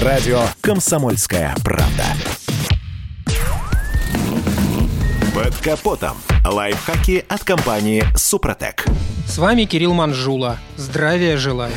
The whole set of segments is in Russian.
Радио «Комсомольская правда». Под капотом. Лайфхаки от компании «Супротек». С вами Кирилл Манжула. Здравия желаю.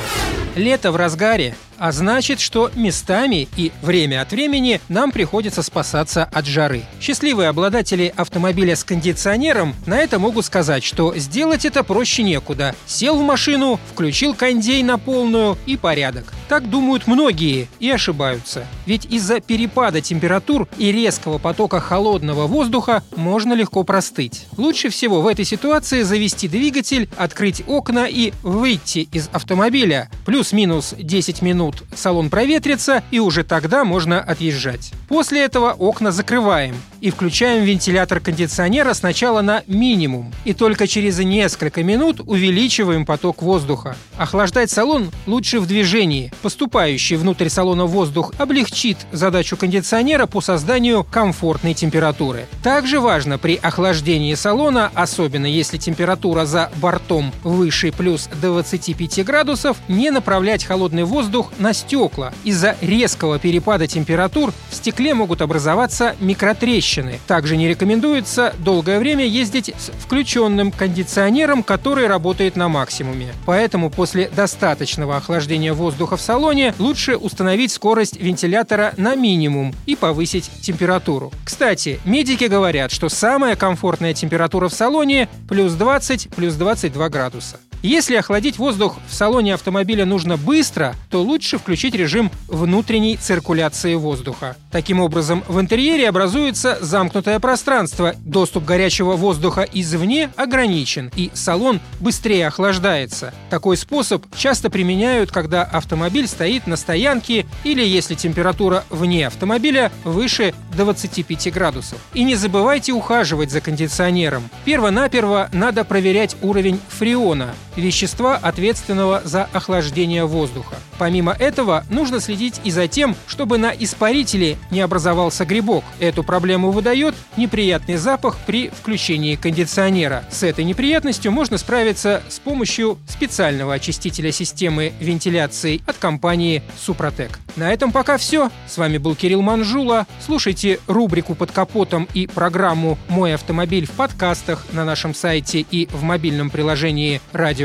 Лето в разгаре, а значит, что местами и время от времени нам приходится спасаться от жары. Счастливые обладатели автомобиля с кондиционером на это могут сказать, что сделать это проще некуда. Сел в машину, включил кондей на полную и порядок. Так думают многие и ошибаются. Ведь из-за перепада температур и резкого потока холодного воздуха можно легко простыть. Лучше всего в этой ситуации завести двигатель, открыть окна и выйти из автомобиля. Плюс-минус 10 минут минут салон проветрится, и уже тогда можно отъезжать. После этого окна закрываем и включаем вентилятор кондиционера сначала на минимум, и только через несколько минут увеличиваем поток воздуха. Охлаждать салон лучше в движении. Поступающий внутрь салона воздух облегчит задачу кондиционера по созданию комфортной температуры. Также важно при охлаждении салона, особенно если температура за бортом выше плюс 25 градусов, не направлять холодный воздух на стекла. Из-за резкого перепада температур в стекле могут образоваться микротрещины. Также не рекомендуется долгое время ездить с включенным кондиционером, который работает на максимуме. Поэтому после достаточного охлаждения воздуха в салоне лучше установить скорость вентилятора на минимум и повысить температуру. Кстати, медики говорят, что самая комфортная температура в салоне плюс 20, плюс 22 градуса. Если охладить воздух в салоне автомобиля нужно быстро, то лучше включить режим внутренней циркуляции воздуха. Таким образом, в интерьере образуется замкнутое пространство, доступ горячего воздуха извне ограничен, и салон быстрее охлаждается. Такой способ часто применяют, когда автомобиль стоит на стоянке или если температура вне автомобиля выше 25 градусов. И не забывайте ухаживать за кондиционером. Перво-наперво надо проверять уровень фреона, вещества, ответственного за охлаждение воздуха. Помимо этого, нужно следить и за тем, чтобы на испарителе не образовался грибок. Эту проблему выдает неприятный запах при включении кондиционера. С этой неприятностью можно справиться с помощью специального очистителя системы вентиляции от компании «Супротек». На этом пока все. С вами был Кирилл Манжула. Слушайте рубрику «Под капотом» и программу «Мой автомобиль» в подкастах на нашем сайте и в мобильном приложении «Радио